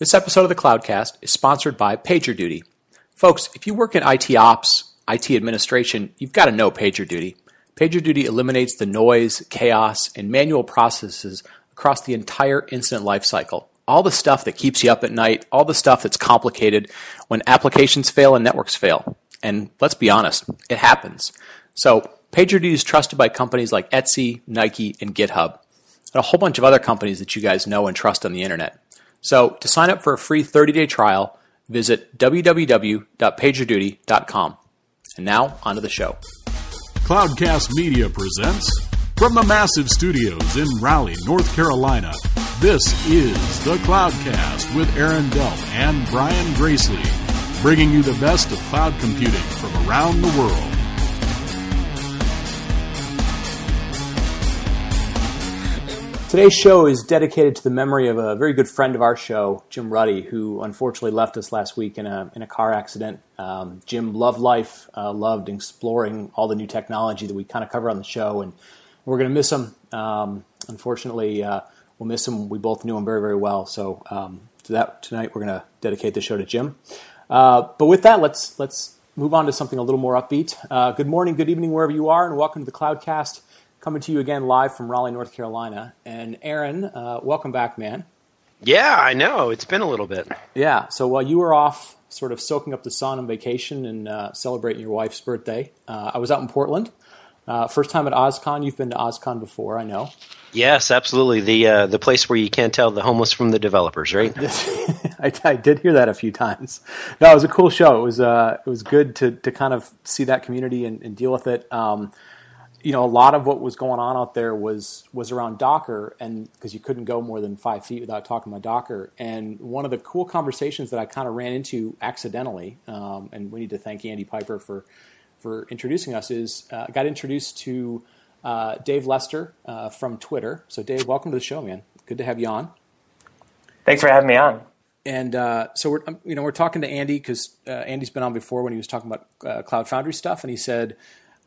This episode of the Cloudcast is sponsored by PagerDuty. Folks, if you work in IT ops, IT administration, you've got to know PagerDuty. PagerDuty eliminates the noise, chaos, and manual processes across the entire incident lifecycle. All the stuff that keeps you up at night, all the stuff that's complicated when applications fail and networks fail. And let's be honest, it happens. So PagerDuty is trusted by companies like Etsy, Nike, and GitHub, and a whole bunch of other companies that you guys know and trust on the internet. So to sign up for a free 30-day trial, visit www.pagerduty.com. And now, onto the show. Cloudcast Media presents from the massive studios in Raleigh, North Carolina. This is the Cloudcast with Aaron Delp and Brian Gracely, bringing you the best of cloud computing from around the world. Today's show is dedicated to the memory of a very good friend of our show, Jim Ruddy, who unfortunately left us last week in a, in a car accident. Um, Jim loved life, uh, loved exploring all the new technology that we kind of cover on the show, and we're going to miss him. Um, unfortunately, uh, we'll miss him. We both knew him very, very well. So um, to that tonight, we're going to dedicate the show to Jim. Uh, but with that, let's let's move on to something a little more upbeat. Uh, good morning, good evening, wherever you are, and welcome to the Cloudcast coming to you again live from Raleigh, North Carolina. And Aaron, uh, welcome back, man. Yeah, I know. It's been a little bit. Yeah. So while you were off sort of soaking up the sun on vacation and uh, celebrating your wife's birthday, uh, I was out in Portland. Uh, first time at OSCON. You've been to OSCON before, I know. Yes, absolutely. The uh, the place where you can't tell the homeless from the developers, right? I, I, did hear that a few times. No, it was a cool show. It was uh, it was good to to kind of see that community and, and deal with it. Um, you know, a lot of what was going on out there was was around Docker, and because you couldn't go more than five feet without talking about Docker. And one of the cool conversations that I kind of ran into accidentally, um, and we need to thank Andy Piper for for introducing us, is uh, I got introduced to uh, Dave Lester uh, from Twitter. So, Dave, welcome to the show, man. Good to have you on. Thanks for having me on. And uh, so we're you know we're talking to Andy because uh, Andy's been on before when he was talking about uh, Cloud Foundry stuff, and he said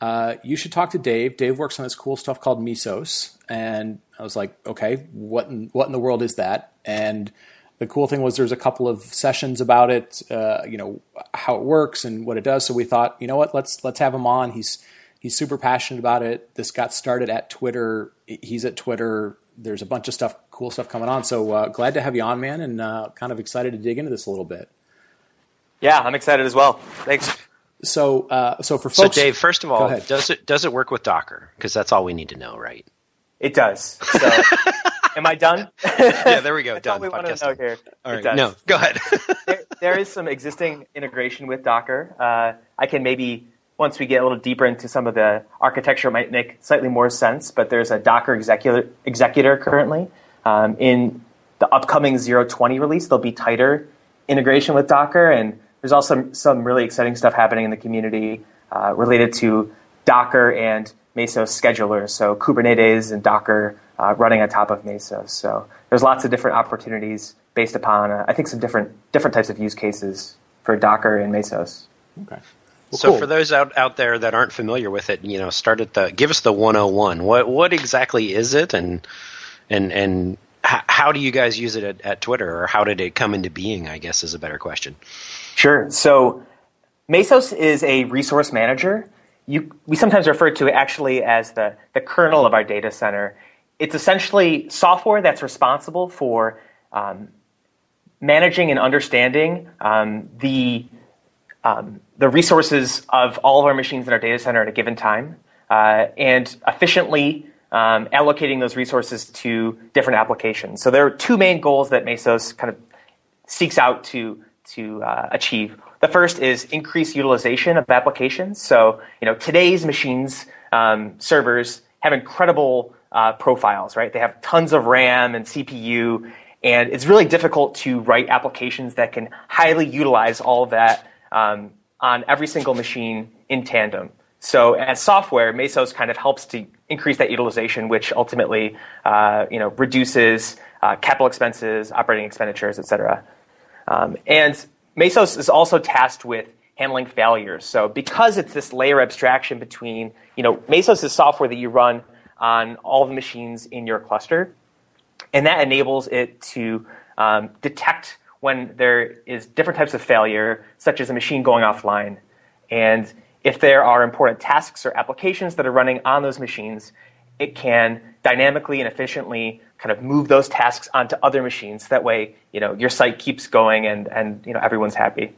uh, you should talk to Dave. Dave works on this cool stuff called Mesos, and I was like, okay, what in, what in the world is that? And the cool thing was there's a couple of sessions about it, uh, you know, how it works and what it does. So we thought, you know what, let's let's have him on. He's he's super passionate about it. This got started at Twitter. He's at Twitter. There's a bunch of stuff, cool stuff coming on. So uh, glad to have you on, man, and uh, kind of excited to dig into this a little bit. Yeah, I'm excited as well. Thanks. So, uh, so for folks, so Dave, first of all, does it does it work with Docker? Because that's all we need to know, right? It does. So, am I done? yeah, there we go. that's done. all we want to know here. All right, no, go ahead. there, there is some existing integration with Docker. Uh, I can maybe once we get a little deeper into some of the architecture, it might make slightly more sense. But there's a Docker executor, executor currently um, in the upcoming 020 release. There'll be tighter integration with Docker and there's also some really exciting stuff happening in the community uh, related to Docker and Mesos schedulers, so Kubernetes and Docker uh, running on top of Mesos. So there's lots of different opportunities based upon, uh, I think, some different different types of use cases for Docker and Mesos. Okay. Well, so cool. for those out, out there that aren't familiar with it, you know, start at the give us the 101. What what exactly is it, and and and how do you guys use it at, at Twitter, or how did it come into being? I guess is a better question. Sure. So Mesos is a resource manager. You, we sometimes refer to it actually as the, the kernel of our data center. It's essentially software that's responsible for um, managing and understanding um, the, um, the resources of all of our machines in our data center at a given time uh, and efficiently um, allocating those resources to different applications. So there are two main goals that Mesos kind of seeks out to to uh, achieve. The first is increase utilization of applications. So, you know, today's machines, um, servers have incredible uh, profiles, right? They have tons of RAM and CPU, and it's really difficult to write applications that can highly utilize all of that um, on every single machine in tandem. So, as software, Mesos kind of helps to increase that utilization, which ultimately, uh, you know, reduces uh, capital expenses, operating expenditures, et cetera. Um, and Mesos is also tasked with handling failures. So because it's this layer abstraction between, you know, Mesos is software that you run on all the machines in your cluster, and that enables it to um, detect when there is different types of failure, such as a machine going offline. And if there are important tasks or applications that are running on those machines, it can dynamically and efficiently kind of move those tasks onto other machines. That way, you know, your site keeps going and, and you know, everyone's happy.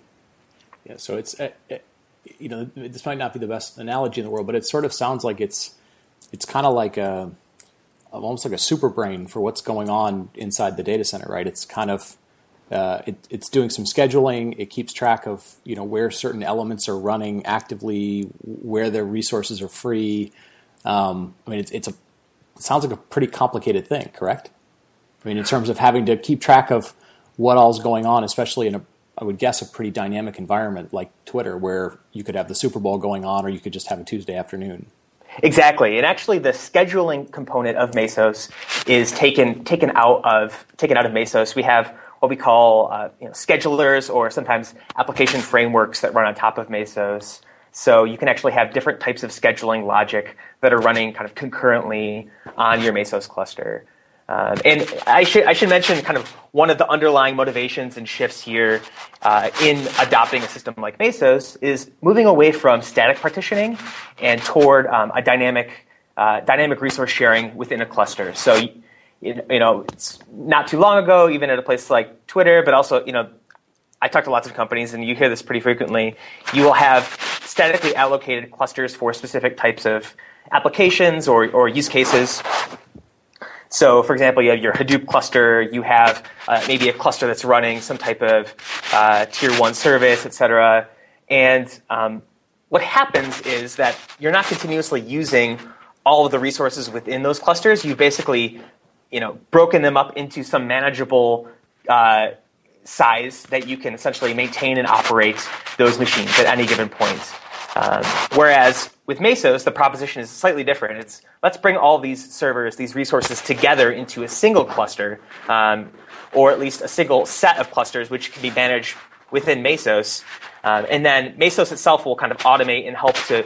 Yeah, so it's, uh, uh you know, this might not be the best analogy in the world, but it sort of sounds like it's, it's kind of like a, almost like a super brain for what's going on inside the data center, right? It's kind of uh, it, it's doing some scheduling. It keeps track of you know where certain elements are running actively, where their resources are free. Um, I mean, it's, it's a it sounds like a pretty complicated thing, correct? I mean, in terms of having to keep track of what all's going on, especially in a I would guess a pretty dynamic environment like Twitter, where you could have the Super Bowl going on, or you could just have a Tuesday afternoon. Exactly, and actually, the scheduling component of Mesos is taken taken out of taken out of Mesos. We have what we call uh, you know, schedulers or sometimes application frameworks that run on top of Mesos. So you can actually have different types of scheduling logic that are running kind of concurrently on your Mesos cluster. Um, and I should, I should mention kind of one of the underlying motivations and shifts here uh, in adopting a system like Mesos is moving away from static partitioning and toward um, a dynamic, uh, dynamic resource sharing within a cluster. So, you know, it's not too long ago, even at a place like Twitter, but also, you know, I talk to lots of companies, and you hear this pretty frequently. You will have statically allocated clusters for specific types of applications or, or use cases so, for example, you have your Hadoop cluster, you have uh, maybe a cluster that's running some type of uh, tier one service, et cetera. And um, what happens is that you're not continuously using all of the resources within those clusters. You've basically you know, broken them up into some manageable uh, size that you can essentially maintain and operate those machines at any given point. Um, whereas with Mesos, the proposition is slightly different. It's let's bring all these servers, these resources together into a single cluster, um, or at least a single set of clusters, which can be managed within Mesos. Um, and then Mesos itself will kind of automate and help to,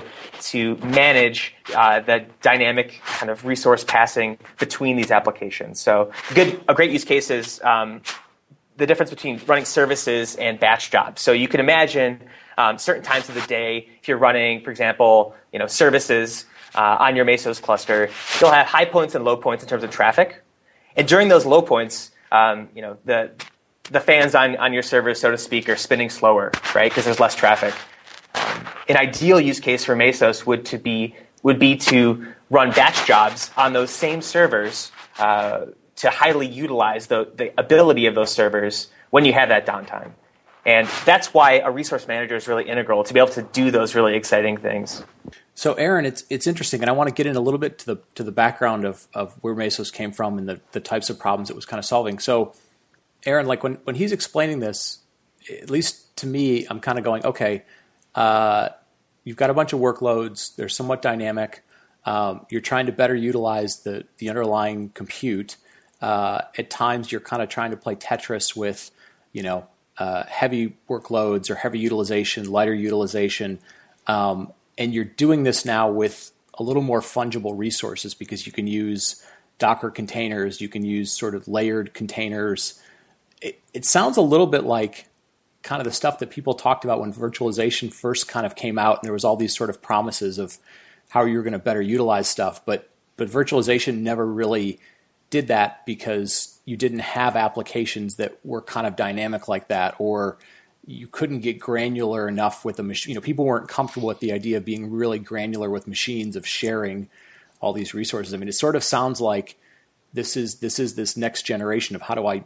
to manage uh, the dynamic kind of resource passing between these applications. So good, a great use case is um, the difference between running services and batch jobs. So you can imagine um, certain times of the day, if you're running, for example, you know, services uh, on your Mesos cluster, you'll have high points and low points in terms of traffic. And during those low points, um, you know, the, the fans on, on your server, so to speak, are spinning slower, right? Because there's less traffic. Um, an ideal use case for Mesos would to be would be to run batch jobs on those same servers uh, to highly utilize the, the ability of those servers when you have that downtime. And that's why a resource manager is really integral to be able to do those really exciting things. So, Aaron, it's it's interesting, and I want to get in a little bit to the to the background of, of where Mesos came from and the, the types of problems it was kind of solving. So, Aaron, like when, when he's explaining this, at least to me, I'm kind of going, okay, uh, you've got a bunch of workloads, they're somewhat dynamic. Um, you're trying to better utilize the the underlying compute. Uh, at times, you're kind of trying to play Tetris with, you know, uh, heavy workloads or heavy utilization, lighter utilization, um, and you're doing this now with a little more fungible resources because you can use Docker containers, you can use sort of layered containers. It, it sounds a little bit like kind of the stuff that people talked about when virtualization first kind of came out, and there was all these sort of promises of how you were going to better utilize stuff, but but virtualization never really did that because you didn't have applications that were kind of dynamic like that, or you couldn't get granular enough with the machine. You know, people weren't comfortable with the idea of being really granular with machines, of sharing all these resources. I mean, it sort of sounds like this is this is this next generation of how do I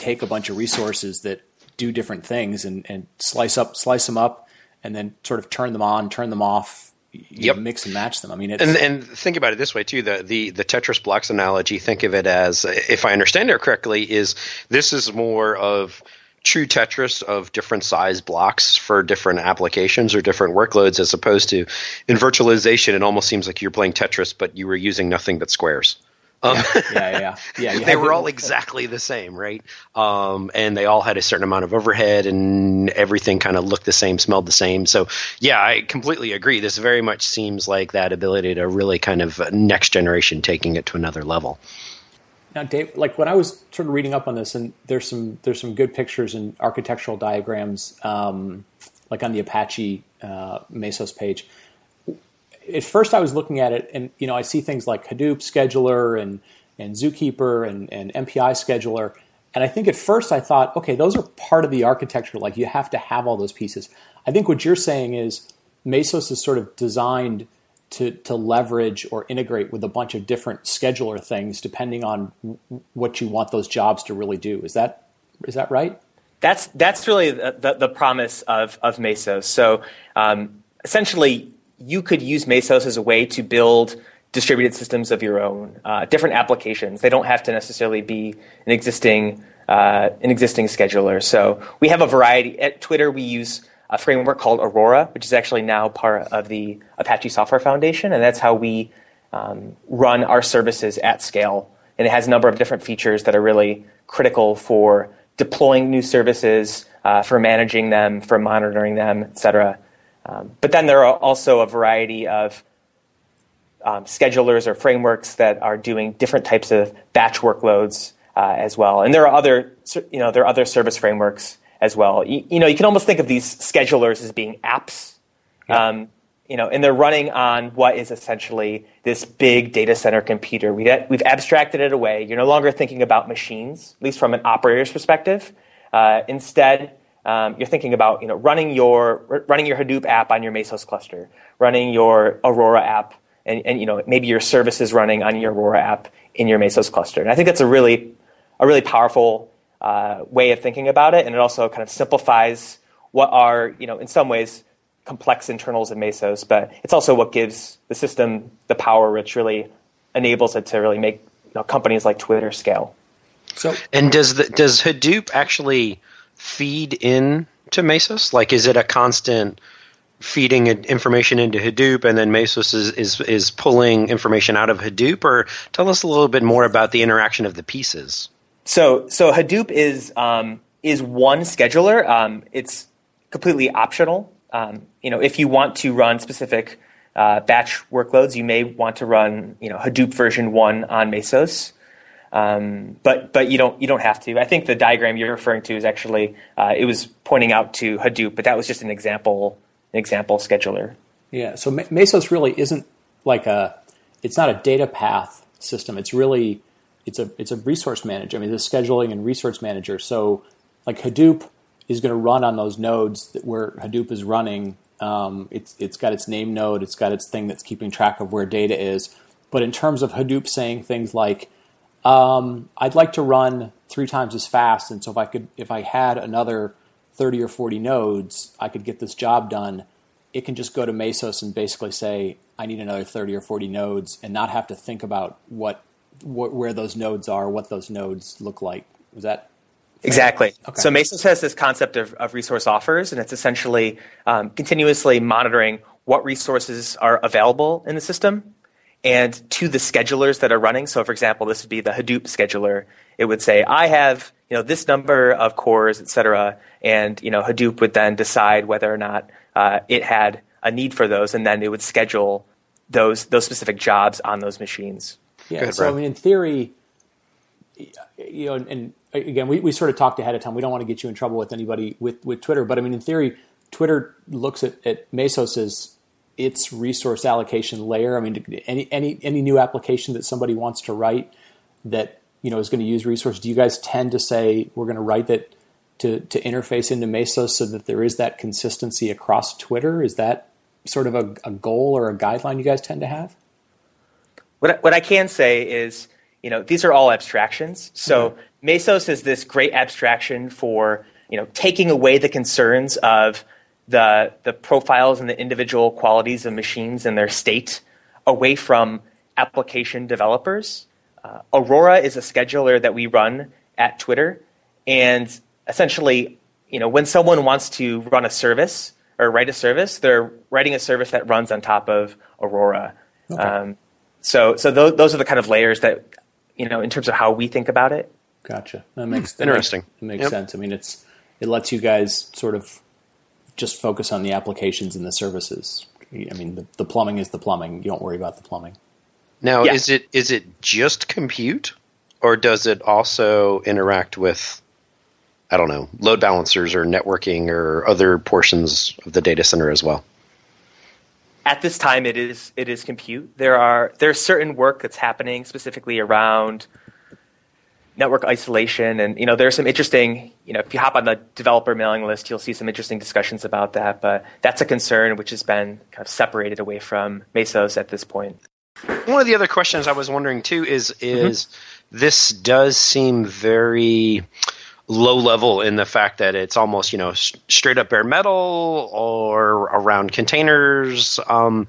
take a bunch of resources that do different things and, and slice up slice them up and then sort of turn them on, turn them off, yep. mix and match them. I mean, and and think about it this way too: the the the Tetris blocks analogy. Think of it as, if I understand it correctly, is this is more of true Tetris of different size blocks for different applications or different workloads, as opposed to in virtualization, it almost seems like you're playing Tetris, but you were using nothing but squares. Um, yeah, yeah, yeah. yeah they were all exactly the same, right? Um, and they all had a certain amount of overhead, and everything kind of looked the same, smelled the same. So, yeah, I completely agree. This very much seems like that ability to really kind of next generation taking it to another level. Now, Dave, like when I was sort of reading up on this, and there's some there's some good pictures and architectural diagrams, um, like on the Apache uh, Mesos page. At first, I was looking at it, and you know, I see things like Hadoop scheduler and and Zookeeper and, and MPI scheduler, and I think at first I thought, okay, those are part of the architecture. Like you have to have all those pieces. I think what you're saying is Mesos is sort of designed to, to leverage or integrate with a bunch of different scheduler things depending on what you want those jobs to really do. Is that is that right? That's that's really the, the, the promise of, of Mesos. So um, essentially, you could use Mesos as a way to build distributed systems of your own, uh, different applications. They don't have to necessarily be an existing uh, an existing scheduler. So we have a variety. At Twitter, we use a framework called Aurora, which is actually now part of the Apache Software Foundation, and that's how we um, run our services at scale. And it has a number of different features that are really critical for deploying new services, uh, for managing them, for monitoring them, et cetera. Um, but then there are also a variety of um, schedulers or frameworks that are doing different types of batch workloads uh, as well. And there are other, you know, there are other service frameworks as well. You, you, know, you can almost think of these schedulers as being apps. Yeah. Um, you know, and they're running on what is essentially this big data center computer. We, we've abstracted it away. You're no longer thinking about machines, at least from an operator's perspective. Uh, instead, um, you're thinking about you know running your running your Hadoop app on your Mesos cluster, running your Aurora app, and, and you know maybe your services running on your Aurora app in your Mesos cluster. And I think that's a really a really powerful uh, way of thinking about it, and it also kind of simplifies what are, you know, in some ways complex internals of Mesos, but it's also what gives the system the power which really enables it to really make you know, companies like Twitter scale. So, and does the, does Hadoop actually feed in to Mesos? Like, is it a constant feeding information into Hadoop, and then Mesos is, is is pulling information out of Hadoop? Or tell us a little bit more about the interaction of the pieces. So so Hadoop is um, is one scheduler. Um, it's completely optional. Um, you know, if you want to run specific uh, batch workloads, you may want to run you know Hadoop version one on Mesos. Um, but but you don't you don't have to. I think the diagram you're referring to is actually uh, it was pointing out to Hadoop, but that was just an example an example scheduler. Yeah. So Mesos really isn't like a it's not a data path system. It's really it's a it's a resource manager. I mean, a scheduling and resource manager. So like Hadoop is going to run on those nodes where Hadoop is running. Um, it's it's got its name node. It's got its thing that's keeping track of where data is. But in terms of Hadoop saying things like, um, I'd like to run three times as fast, and so if I could, if I had another thirty or forty nodes, I could get this job done. It can just go to Mesos and basically say, I need another thirty or forty nodes, and not have to think about what wh- where those nodes are, what those nodes look like. Was that Exactly. Okay. So Mesos has this concept of, of resource offers, and it's essentially um, continuously monitoring what resources are available in the system and to the schedulers that are running. So, for example, this would be the Hadoop scheduler. It would say, I have you know this number of cores, et cetera, and you know Hadoop would then decide whether or not uh, it had a need for those, and then it would schedule those those specific jobs on those machines. Yeah. Ahead, so I mean, in theory, you know, and again, we, we sort of talked ahead of time. We don't want to get you in trouble with anybody with, with Twitter, but I mean, in theory, Twitter looks at, at Mesos as its resource allocation layer. I mean, any any any new application that somebody wants to write that you know is going to use resource, do you guys tend to say we're going to write that to to interface into Mesos so that there is that consistency across Twitter? Is that sort of a, a goal or a guideline you guys tend to have? What I, what I can say is, you know, these are all abstractions. So mm-hmm. Mesos is this great abstraction for you know taking away the concerns of the the profiles and the individual qualities of machines and their state away from application developers. Uh, Aurora is a scheduler that we run at Twitter, and essentially, you know, when someone wants to run a service or write a service, they're writing a service that runs on top of Aurora. Okay. Um, so so those, those are the kind of layers that you know in terms of how we think about it. Gotcha. That makes that interesting. Makes, makes yep. sense. I mean, it's it lets you guys sort of just focus on the applications and the services. I mean, the, the plumbing is the plumbing. You don't worry about the plumbing. Now, yeah. is it is it just compute, or does it also interact with I don't know load balancers or networking or other portions of the data center as well? At this time, it is it is compute. There are there's certain work that's happening specifically around network isolation, and you know there's some interesting. You know, if you hop on the developer mailing list, you'll see some interesting discussions about that. But that's a concern which has been kind of separated away from Mesos at this point. One of the other questions I was wondering too is is mm-hmm. this does seem very low level in the fact that it's almost you know straight up bare metal or around containers. Um,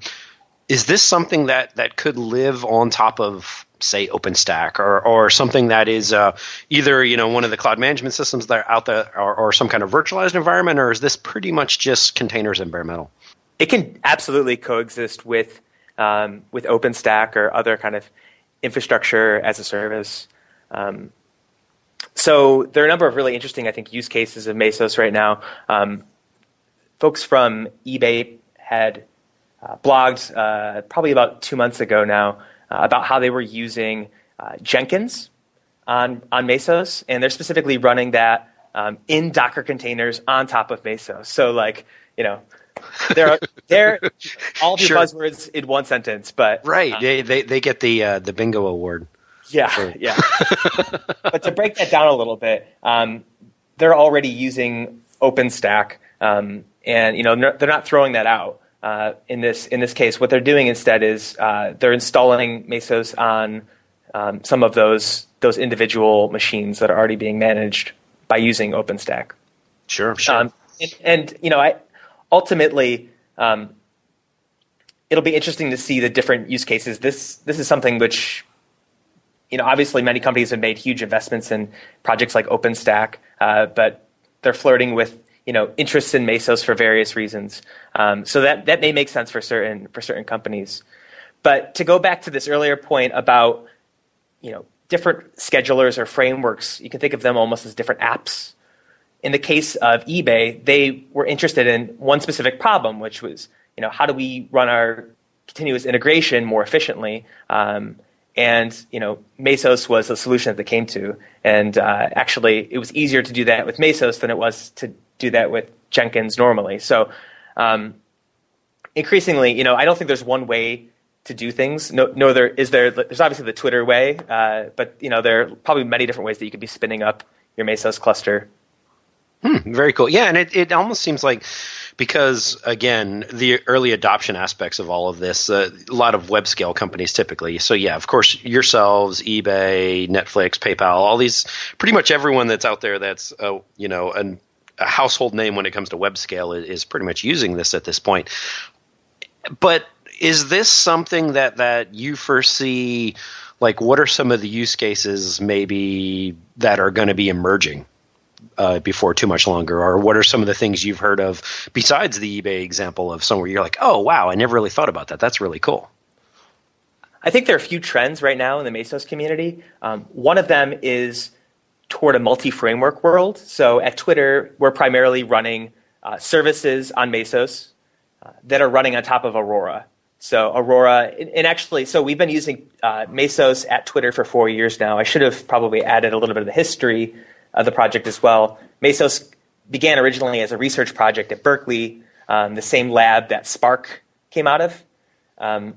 is this something that that could live on top of say OpenStack or or something that is uh, either you know one of the cloud management systems that are out there or, or some kind of virtualized environment, or is this pretty much just containers and bare metal? It can absolutely coexist with um, with OpenStack or other kind of infrastructure as a service. Um, so there are a number of really interesting, I think, use cases of Mesos right now. Um, folks from eBay had uh, blogged uh, probably about two months ago now about how they were using uh, Jenkins on on Mesos, and they're specifically running that um, in Docker containers on top of Mesos. So, like, you know, they're they're all the sure. buzzwords in one sentence, but right, uh, they, they they get the uh, the bingo award. Yeah, yeah. but to break that down a little bit, um, they're already using OpenStack, um, and you know they're not throwing that out. Uh, in this in this case, what they're doing instead is uh, they're installing Mesos on um, some of those those individual machines that are already being managed by using OpenStack. Sure, sure. Um, and, and, you know, I ultimately um, it'll be interesting to see the different use cases. This this is something which you know, obviously many companies have made huge investments in projects like OpenStack, uh, but they're flirting with you know interests in Mesos for various reasons. Um, so that that may make sense for certain for certain companies. But to go back to this earlier point about you know different schedulers or frameworks, you can think of them almost as different apps. In the case of eBay, they were interested in one specific problem, which was you know how do we run our continuous integration more efficiently um, and you know Mesos was the solution that they came to, and uh, actually it was easier to do that with Mesos than it was to do that with Jenkins normally. So um, increasingly, you know, I don't think there's one way to do things. No, no, there is there. There's obviously the Twitter way, uh, but you know there are probably many different ways that you could be spinning up your Mesos cluster. Hmm, very cool. Yeah, and it, it almost seems like because again the early adoption aspects of all of this uh, a lot of web scale companies typically so yeah of course yourselves ebay netflix paypal all these pretty much everyone that's out there that's uh, you know an, a household name when it comes to web scale is, is pretty much using this at this point but is this something that that you foresee like what are some of the use cases maybe that are going to be emerging uh, before too much longer? Or what are some of the things you've heard of besides the eBay example of somewhere you're like, oh, wow, I never really thought about that. That's really cool. I think there are a few trends right now in the Mesos community. Um, one of them is toward a multi framework world. So at Twitter, we're primarily running uh, services on Mesos uh, that are running on top of Aurora. So Aurora, and actually, so we've been using uh, Mesos at Twitter for four years now. I should have probably added a little bit of the history of the project as well. Mesos began originally as a research project at Berkeley, um, the same lab that Spark came out of. Um,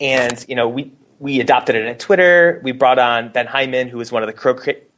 and you know, we we adopted it at Twitter. We brought on Ben Hindman, who was one of the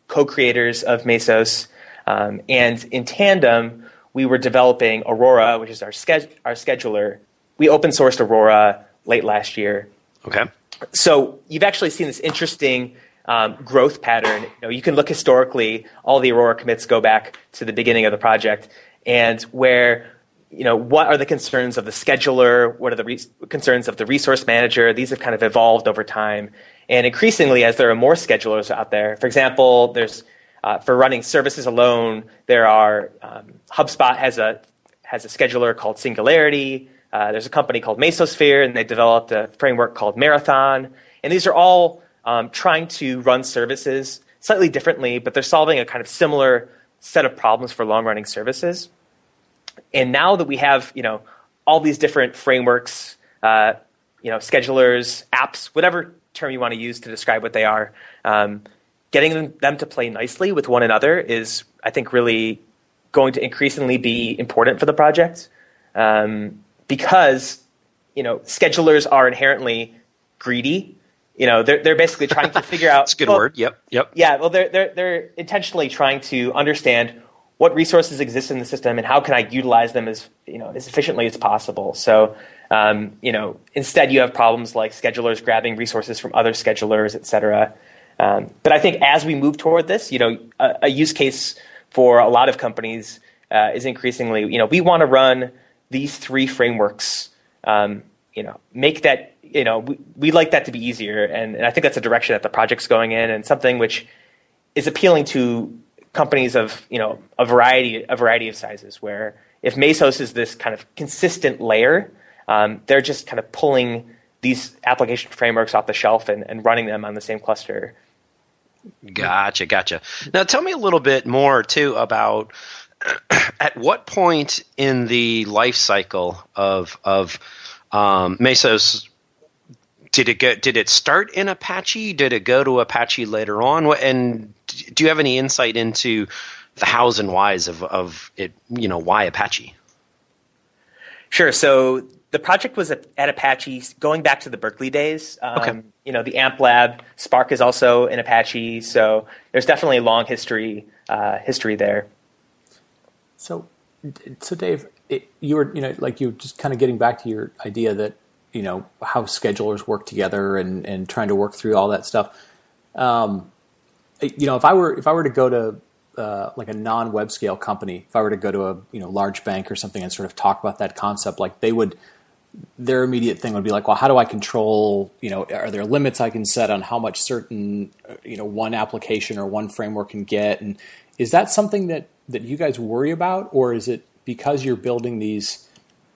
co-creators of Mesos, um, and in tandem, we were developing Aurora, which is our sched- our scheduler. We open sourced Aurora late last year. Okay. So you've actually seen this interesting um, growth pattern. You, know, you can look historically, all the Aurora commits go back to the beginning of the project, and where you know what are the concerns of the scheduler, what are the re- concerns of the resource manager. These have kind of evolved over time, and increasingly as there are more schedulers out there. For example, there's uh, for running services alone, there are um, HubSpot has a has a scheduler called Singularity. Uh, there's a company called Mesosphere, and they developed a framework called Marathon. And these are all um, trying to run services slightly differently, but they're solving a kind of similar set of problems for long running services. And now that we have, you know, all these different frameworks, uh, you know, schedulers, apps, whatever term you want to use to describe what they are. Um, getting them to play nicely with one another is, I think, really going to increasingly be important for the project um, because you know schedulers are inherently greedy. You know, they're they're basically trying to figure out. That's a good well, word. Yep. Yep. Yeah. Well, they're they're they're intentionally trying to understand what resources exist in the system and how can I utilize them as you know as efficiently as possible. So um, you know instead you have problems like schedulers grabbing resources from other schedulers, et cetera. Um, but I think as we move toward this, you know, a, a use case for a lot of companies uh, is increasingly, you know, we want to run these three frameworks. Um, you know, make that, you know, we, we'd like that to be easier, and, and I think that's a direction that the project's going in, and something which is appealing to companies of, you know, a variety a variety of sizes. Where if Mesos is this kind of consistent layer, um, they're just kind of pulling these application frameworks off the shelf and, and running them on the same cluster. Gotcha, gotcha. Now tell me a little bit more too about at what point in the life cycle of of um, Mesos did it go? Did it start in Apache? Did it go to Apache later on? And do you have any insight into the hows and whys of of it? You know, why Apache? Sure. So the project was at, Apache going back to the Berkeley days. Um, okay. You know, the AMP lab, Spark is also in Apache, so there's definitely a long history uh, history there. So, so Dave, it, you were you know like you just kind of getting back to your idea that you know how schedulers work together and and trying to work through all that stuff. Um, you know, if I were if I were to go to uh, like a non web scale company, if I were to go to a you know large bank or something and sort of talk about that concept, like they would their immediate thing would be like, well, how do I control, you know, are there limits I can set on how much certain, you know, one application or one framework can get? And is that something that, that you guys worry about? Or is it because you're building these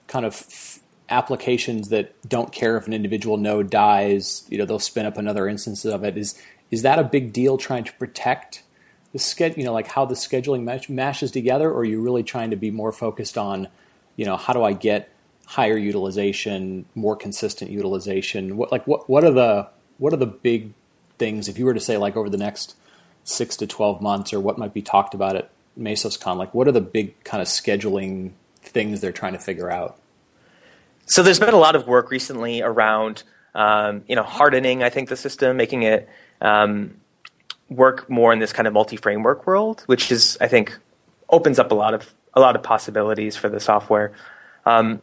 kind of f- applications that don't care if an individual node dies, you know, they'll spin up another instance of it. Is, is that a big deal trying to protect the schedule, you know, like how the scheduling mash- mashes together? Or are you really trying to be more focused on, you know, how do I get higher utilization, more consistent utilization? What like what what are the what are the big things if you were to say like over the next six to twelve months, or what might be talked about at MesosCon? Like what are the big kind of scheduling things they're trying to figure out? So there's been a lot of work recently around um, you know hardening. I think the system, making it um, work more in this kind of multi-framework world, which is I think opens up a lot of a lot of possibilities for the software. Um,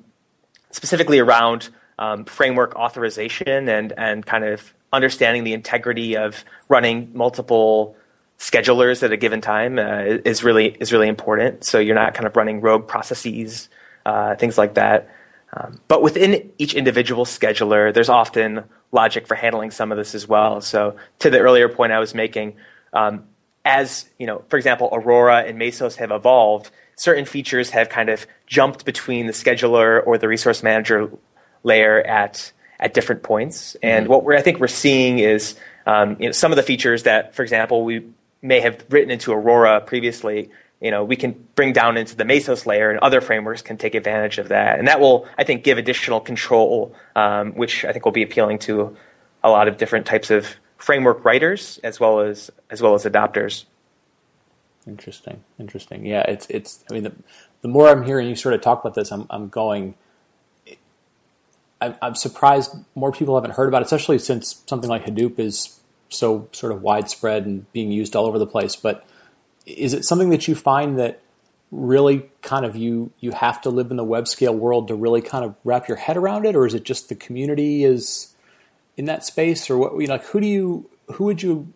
specifically around um, framework authorization and and kind of understanding the integrity of running multiple schedulers at a given time uh, is really is really important. So you're not kind of running rogue processes, uh, things like that. Um, but within each individual scheduler, there's often logic for handling some of this as well. So to the earlier point I was making, um, as you know, for example, Aurora and Mesos have evolved, certain features have kind of jumped between the scheduler or the resource manager layer at at different points. And mm-hmm. what we're, I think we're seeing is um, you know, some of the features that, for example, we may have written into Aurora previously. You know, we can bring down into the Mesos layer, and other frameworks can take advantage of that. And that will, I think, give additional control, um, which I think will be appealing to a lot of different types of framework writers as well as as well as adopters. Interesting, interesting. Yeah, it's it's. I mean, the, the more I'm hearing you sort of talk about this, I'm I'm going. I'm, I'm surprised more people haven't heard about it, especially since something like Hadoop is so sort of widespread and being used all over the place. But is it something that you find that really kind of you you have to live in the web scale world to really kind of wrap your head around it, or is it just the community is in that space, or what? You know, like who do you who would you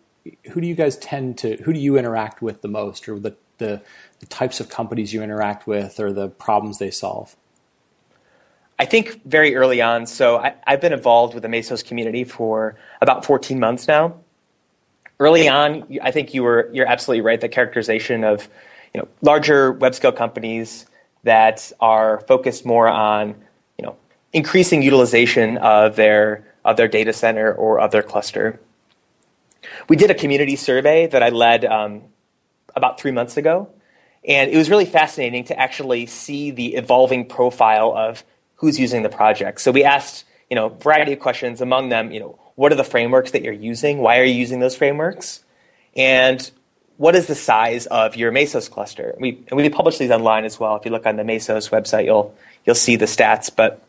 who do you guys tend to who do you interact with the most or the, the, the types of companies you interact with or the problems they solve I think very early on. So I, have been involved with the Mesos community for about 14 months now. Early on, I think you were you're absolutely right. The characterization of you know larger web scale companies that are focused more on you know increasing utilization of their of their data center or of their cluster. We did a community survey that I led um, about three months ago, and it was really fascinating to actually see the evolving profile of who's using the project. So we asked, you know, a variety of questions. Among them, you know, what are the frameworks that you're using? Why are you using those frameworks? And what is the size of your Mesos cluster? We, and we publish these online as well. If you look on the Mesos website, you'll, you'll see the stats. But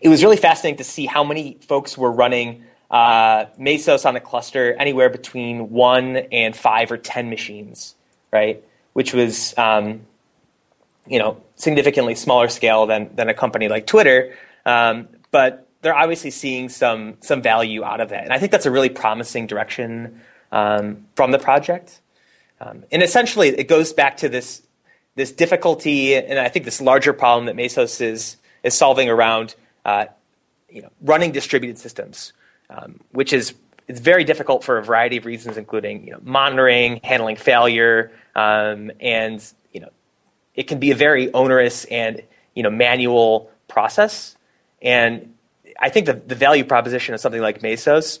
it was really fascinating to see how many folks were running uh, Mesos on a cluster anywhere between one and five or 10 machines, right? Which was, um, you know, significantly smaller scale than, than a company like Twitter. Um, but they're obviously seeing some, some value out of it. And I think that's a really promising direction um, from the project. Um, and essentially, it goes back to this, this difficulty, and I think this larger problem that Mesos is, is solving around uh, you know, running distributed systems, um, which is it's very difficult for a variety of reasons, including you know, monitoring, handling failure, um, and you know, it can be a very onerous and you know, manual process. And I think the, the value proposition of something like Mesos,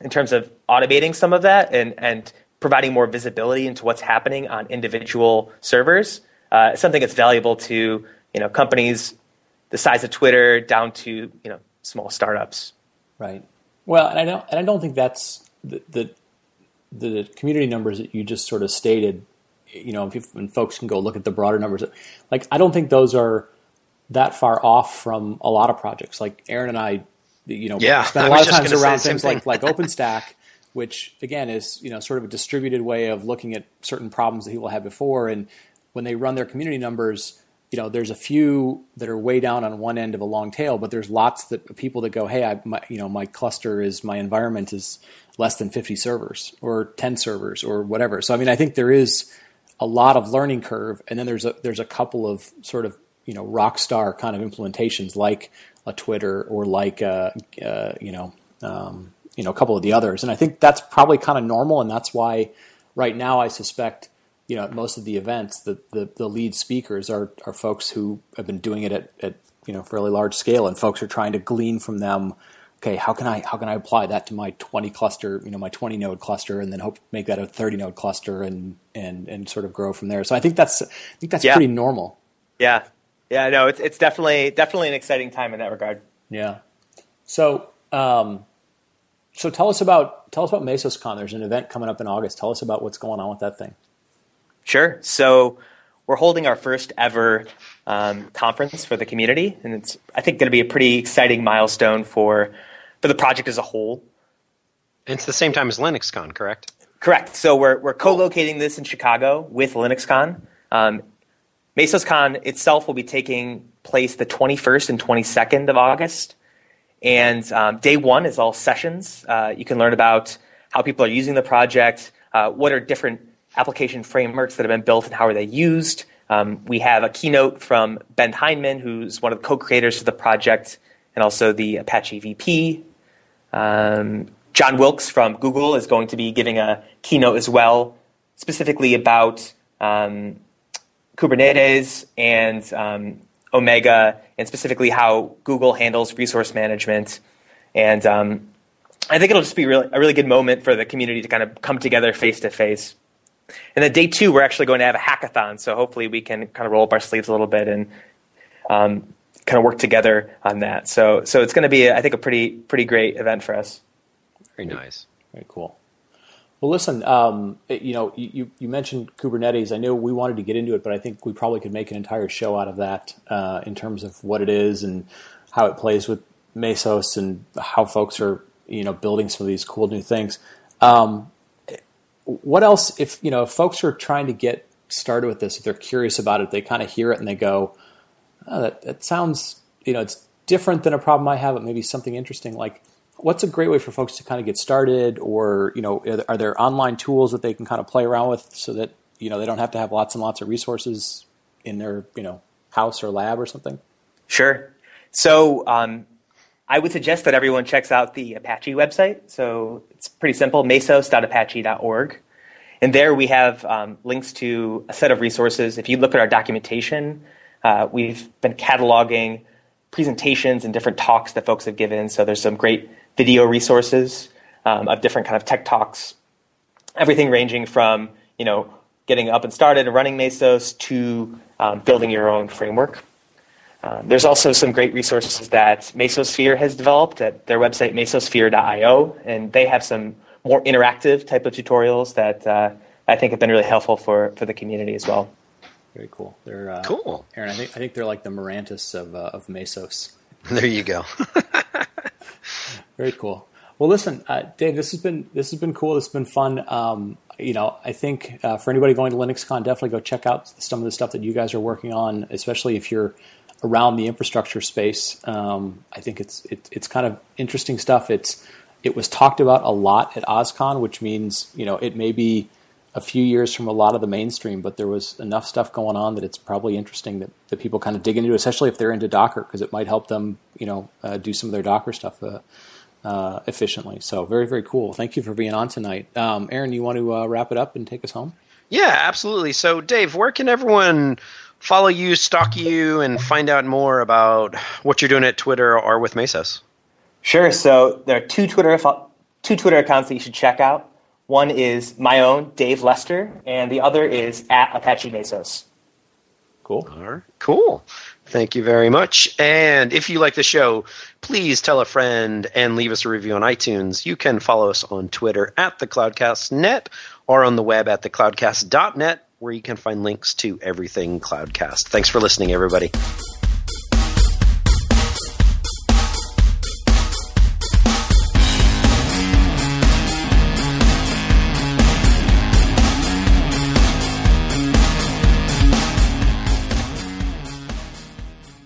in terms of automating some of that and, and providing more visibility into what's happening on individual servers, uh, is something that's valuable to you know, companies the size of Twitter down to you know small startups. Right. Well, and I don't and I don't think that's the the, the community numbers that you just sort of stated. You know, and folks can go look at the broader numbers. Like, I don't think those are that far off from a lot of projects. Like Aaron and I, you know, yeah, spend a lot of times around things like like OpenStack, which again is you know sort of a distributed way of looking at certain problems that people had before. And when they run their community numbers, you know, there's a few that are way down on one end of a long tail, but there's lots that people that go, hey, I, my, you know, my cluster is my environment is less than 50 servers or 10 servers or whatever. So I mean, I think there is a lot of learning curve, and then there's a there's a couple of sort of you know rock star kind of implementations like a Twitter or like a, uh, you know um, you know a couple of the others, and I think that's probably kind of normal, and that's why right now I suspect you know, at most of the events, the, the, the, lead speakers are, are folks who have been doing it at, at, you know, fairly large scale and folks are trying to glean from them, okay, how can I, how can I apply that to my 20 cluster, you know, my 20 node cluster and then hope make that a 30 node cluster and, and, and sort of grow from there. So I think that's, I think that's yeah. pretty normal. Yeah. Yeah, no, it's, it's definitely, definitely an exciting time in that regard. Yeah. So, um, so tell us about, tell us about MesosCon. There's an event coming up in August. Tell us about what's going on with that thing. Sure. So we're holding our first ever um, conference for the community, and it's I think going to be a pretty exciting milestone for for the project as a whole. It's the same time as LinuxCon, correct? Correct. So we're we're co-locating this in Chicago with LinuxCon. Um, MesosCon itself will be taking place the 21st and 22nd of August. And um, day one is all sessions. Uh, you can learn about how people are using the project, uh, what are different application frameworks that have been built and how are they used. Um, we have a keynote from Ben Hindman, who's one of the co-creators of the project and also the Apache VP. Um, John Wilkes from Google is going to be giving a keynote as well, specifically about um, Kubernetes and um, Omega, and specifically how Google handles resource management. And um, I think it'll just be really, a really good moment for the community to kind of come together face to face. And then day two, we're actually going to have a hackathon. So hopefully we can kind of roll up our sleeves a little bit and um, kind of work together on that. So so it's going to be, I think, a pretty pretty great event for us. Very nice. Very cool. Well, listen, um, you know, you, you mentioned Kubernetes. I know we wanted to get into it, but I think we probably could make an entire show out of that uh, in terms of what it is and how it plays with Mesos and how folks are, you know, building some of these cool new things. Um, what else if you know if folks are trying to get started with this if they're curious about it they kind of hear it and they go oh, that, that sounds you know it's different than a problem i have but maybe something interesting. Like what's a great way for folks to kind of get started or you know are there online tools that they can kind of play around with so that you know they don't have to have lots and lots of resources in their you know house or lab or something? Sure. So um, I would suggest that everyone checks out the Apache website. So it's pretty simple, mesos.apache.org. And there we have um, links to a set of resources. If you look at our documentation, uh, we've been cataloging presentations and different talks that folks have given. So there's some great video resources um, of different kind of tech talks, everything ranging from you know getting up and started and running Mesos to um, building your own framework. Uh, there's also some great resources that Mesosphere has developed at their website, mesosphere.io, and they have some more interactive type of tutorials that uh, I think have been really helpful for, for the community as well. Very cool. They're uh, cool. Aaron, I think I think they're like the Mirantis of uh, of Mesos. There you go. Very cool. Well, listen, uh, Dave, this has been this has been cool. This has been fun. Um, you know, I think uh, for anybody going to LinuxCon, definitely go check out some of the stuff that you guys are working on, especially if you're around the infrastructure space. Um, I think it's it, it's kind of interesting stuff. It's it was talked about a lot at OSCON, which means you know it may be a few years from a lot of the mainstream, but there was enough stuff going on that it's probably interesting that, that people kind of dig into, especially if they're into Docker, because it might help them, you know, uh, do some of their Docker stuff uh, uh, efficiently. So very, very cool. Thank you for being on tonight. Um, Aaron, you want to uh, wrap it up and take us home? Yeah, absolutely. So, Dave, where can everyone follow you, stalk you, and find out more about what you're doing at Twitter or with Mesos? Sure. So there are two Twitter two Twitter accounts that you should check out. One is my own, Dave Lester, and the other is at Apache Mesos. Cool. All right. Cool. Thank you very much. And if you like the show, please tell a friend and leave us a review on iTunes. You can follow us on Twitter at the Cloudcast.net or on the web at thecloudcast.net, where you can find links to everything Cloudcast. Thanks for listening, everybody.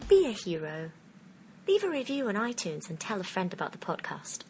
Be a hero. Leave a review on iTunes and tell a friend about the podcast.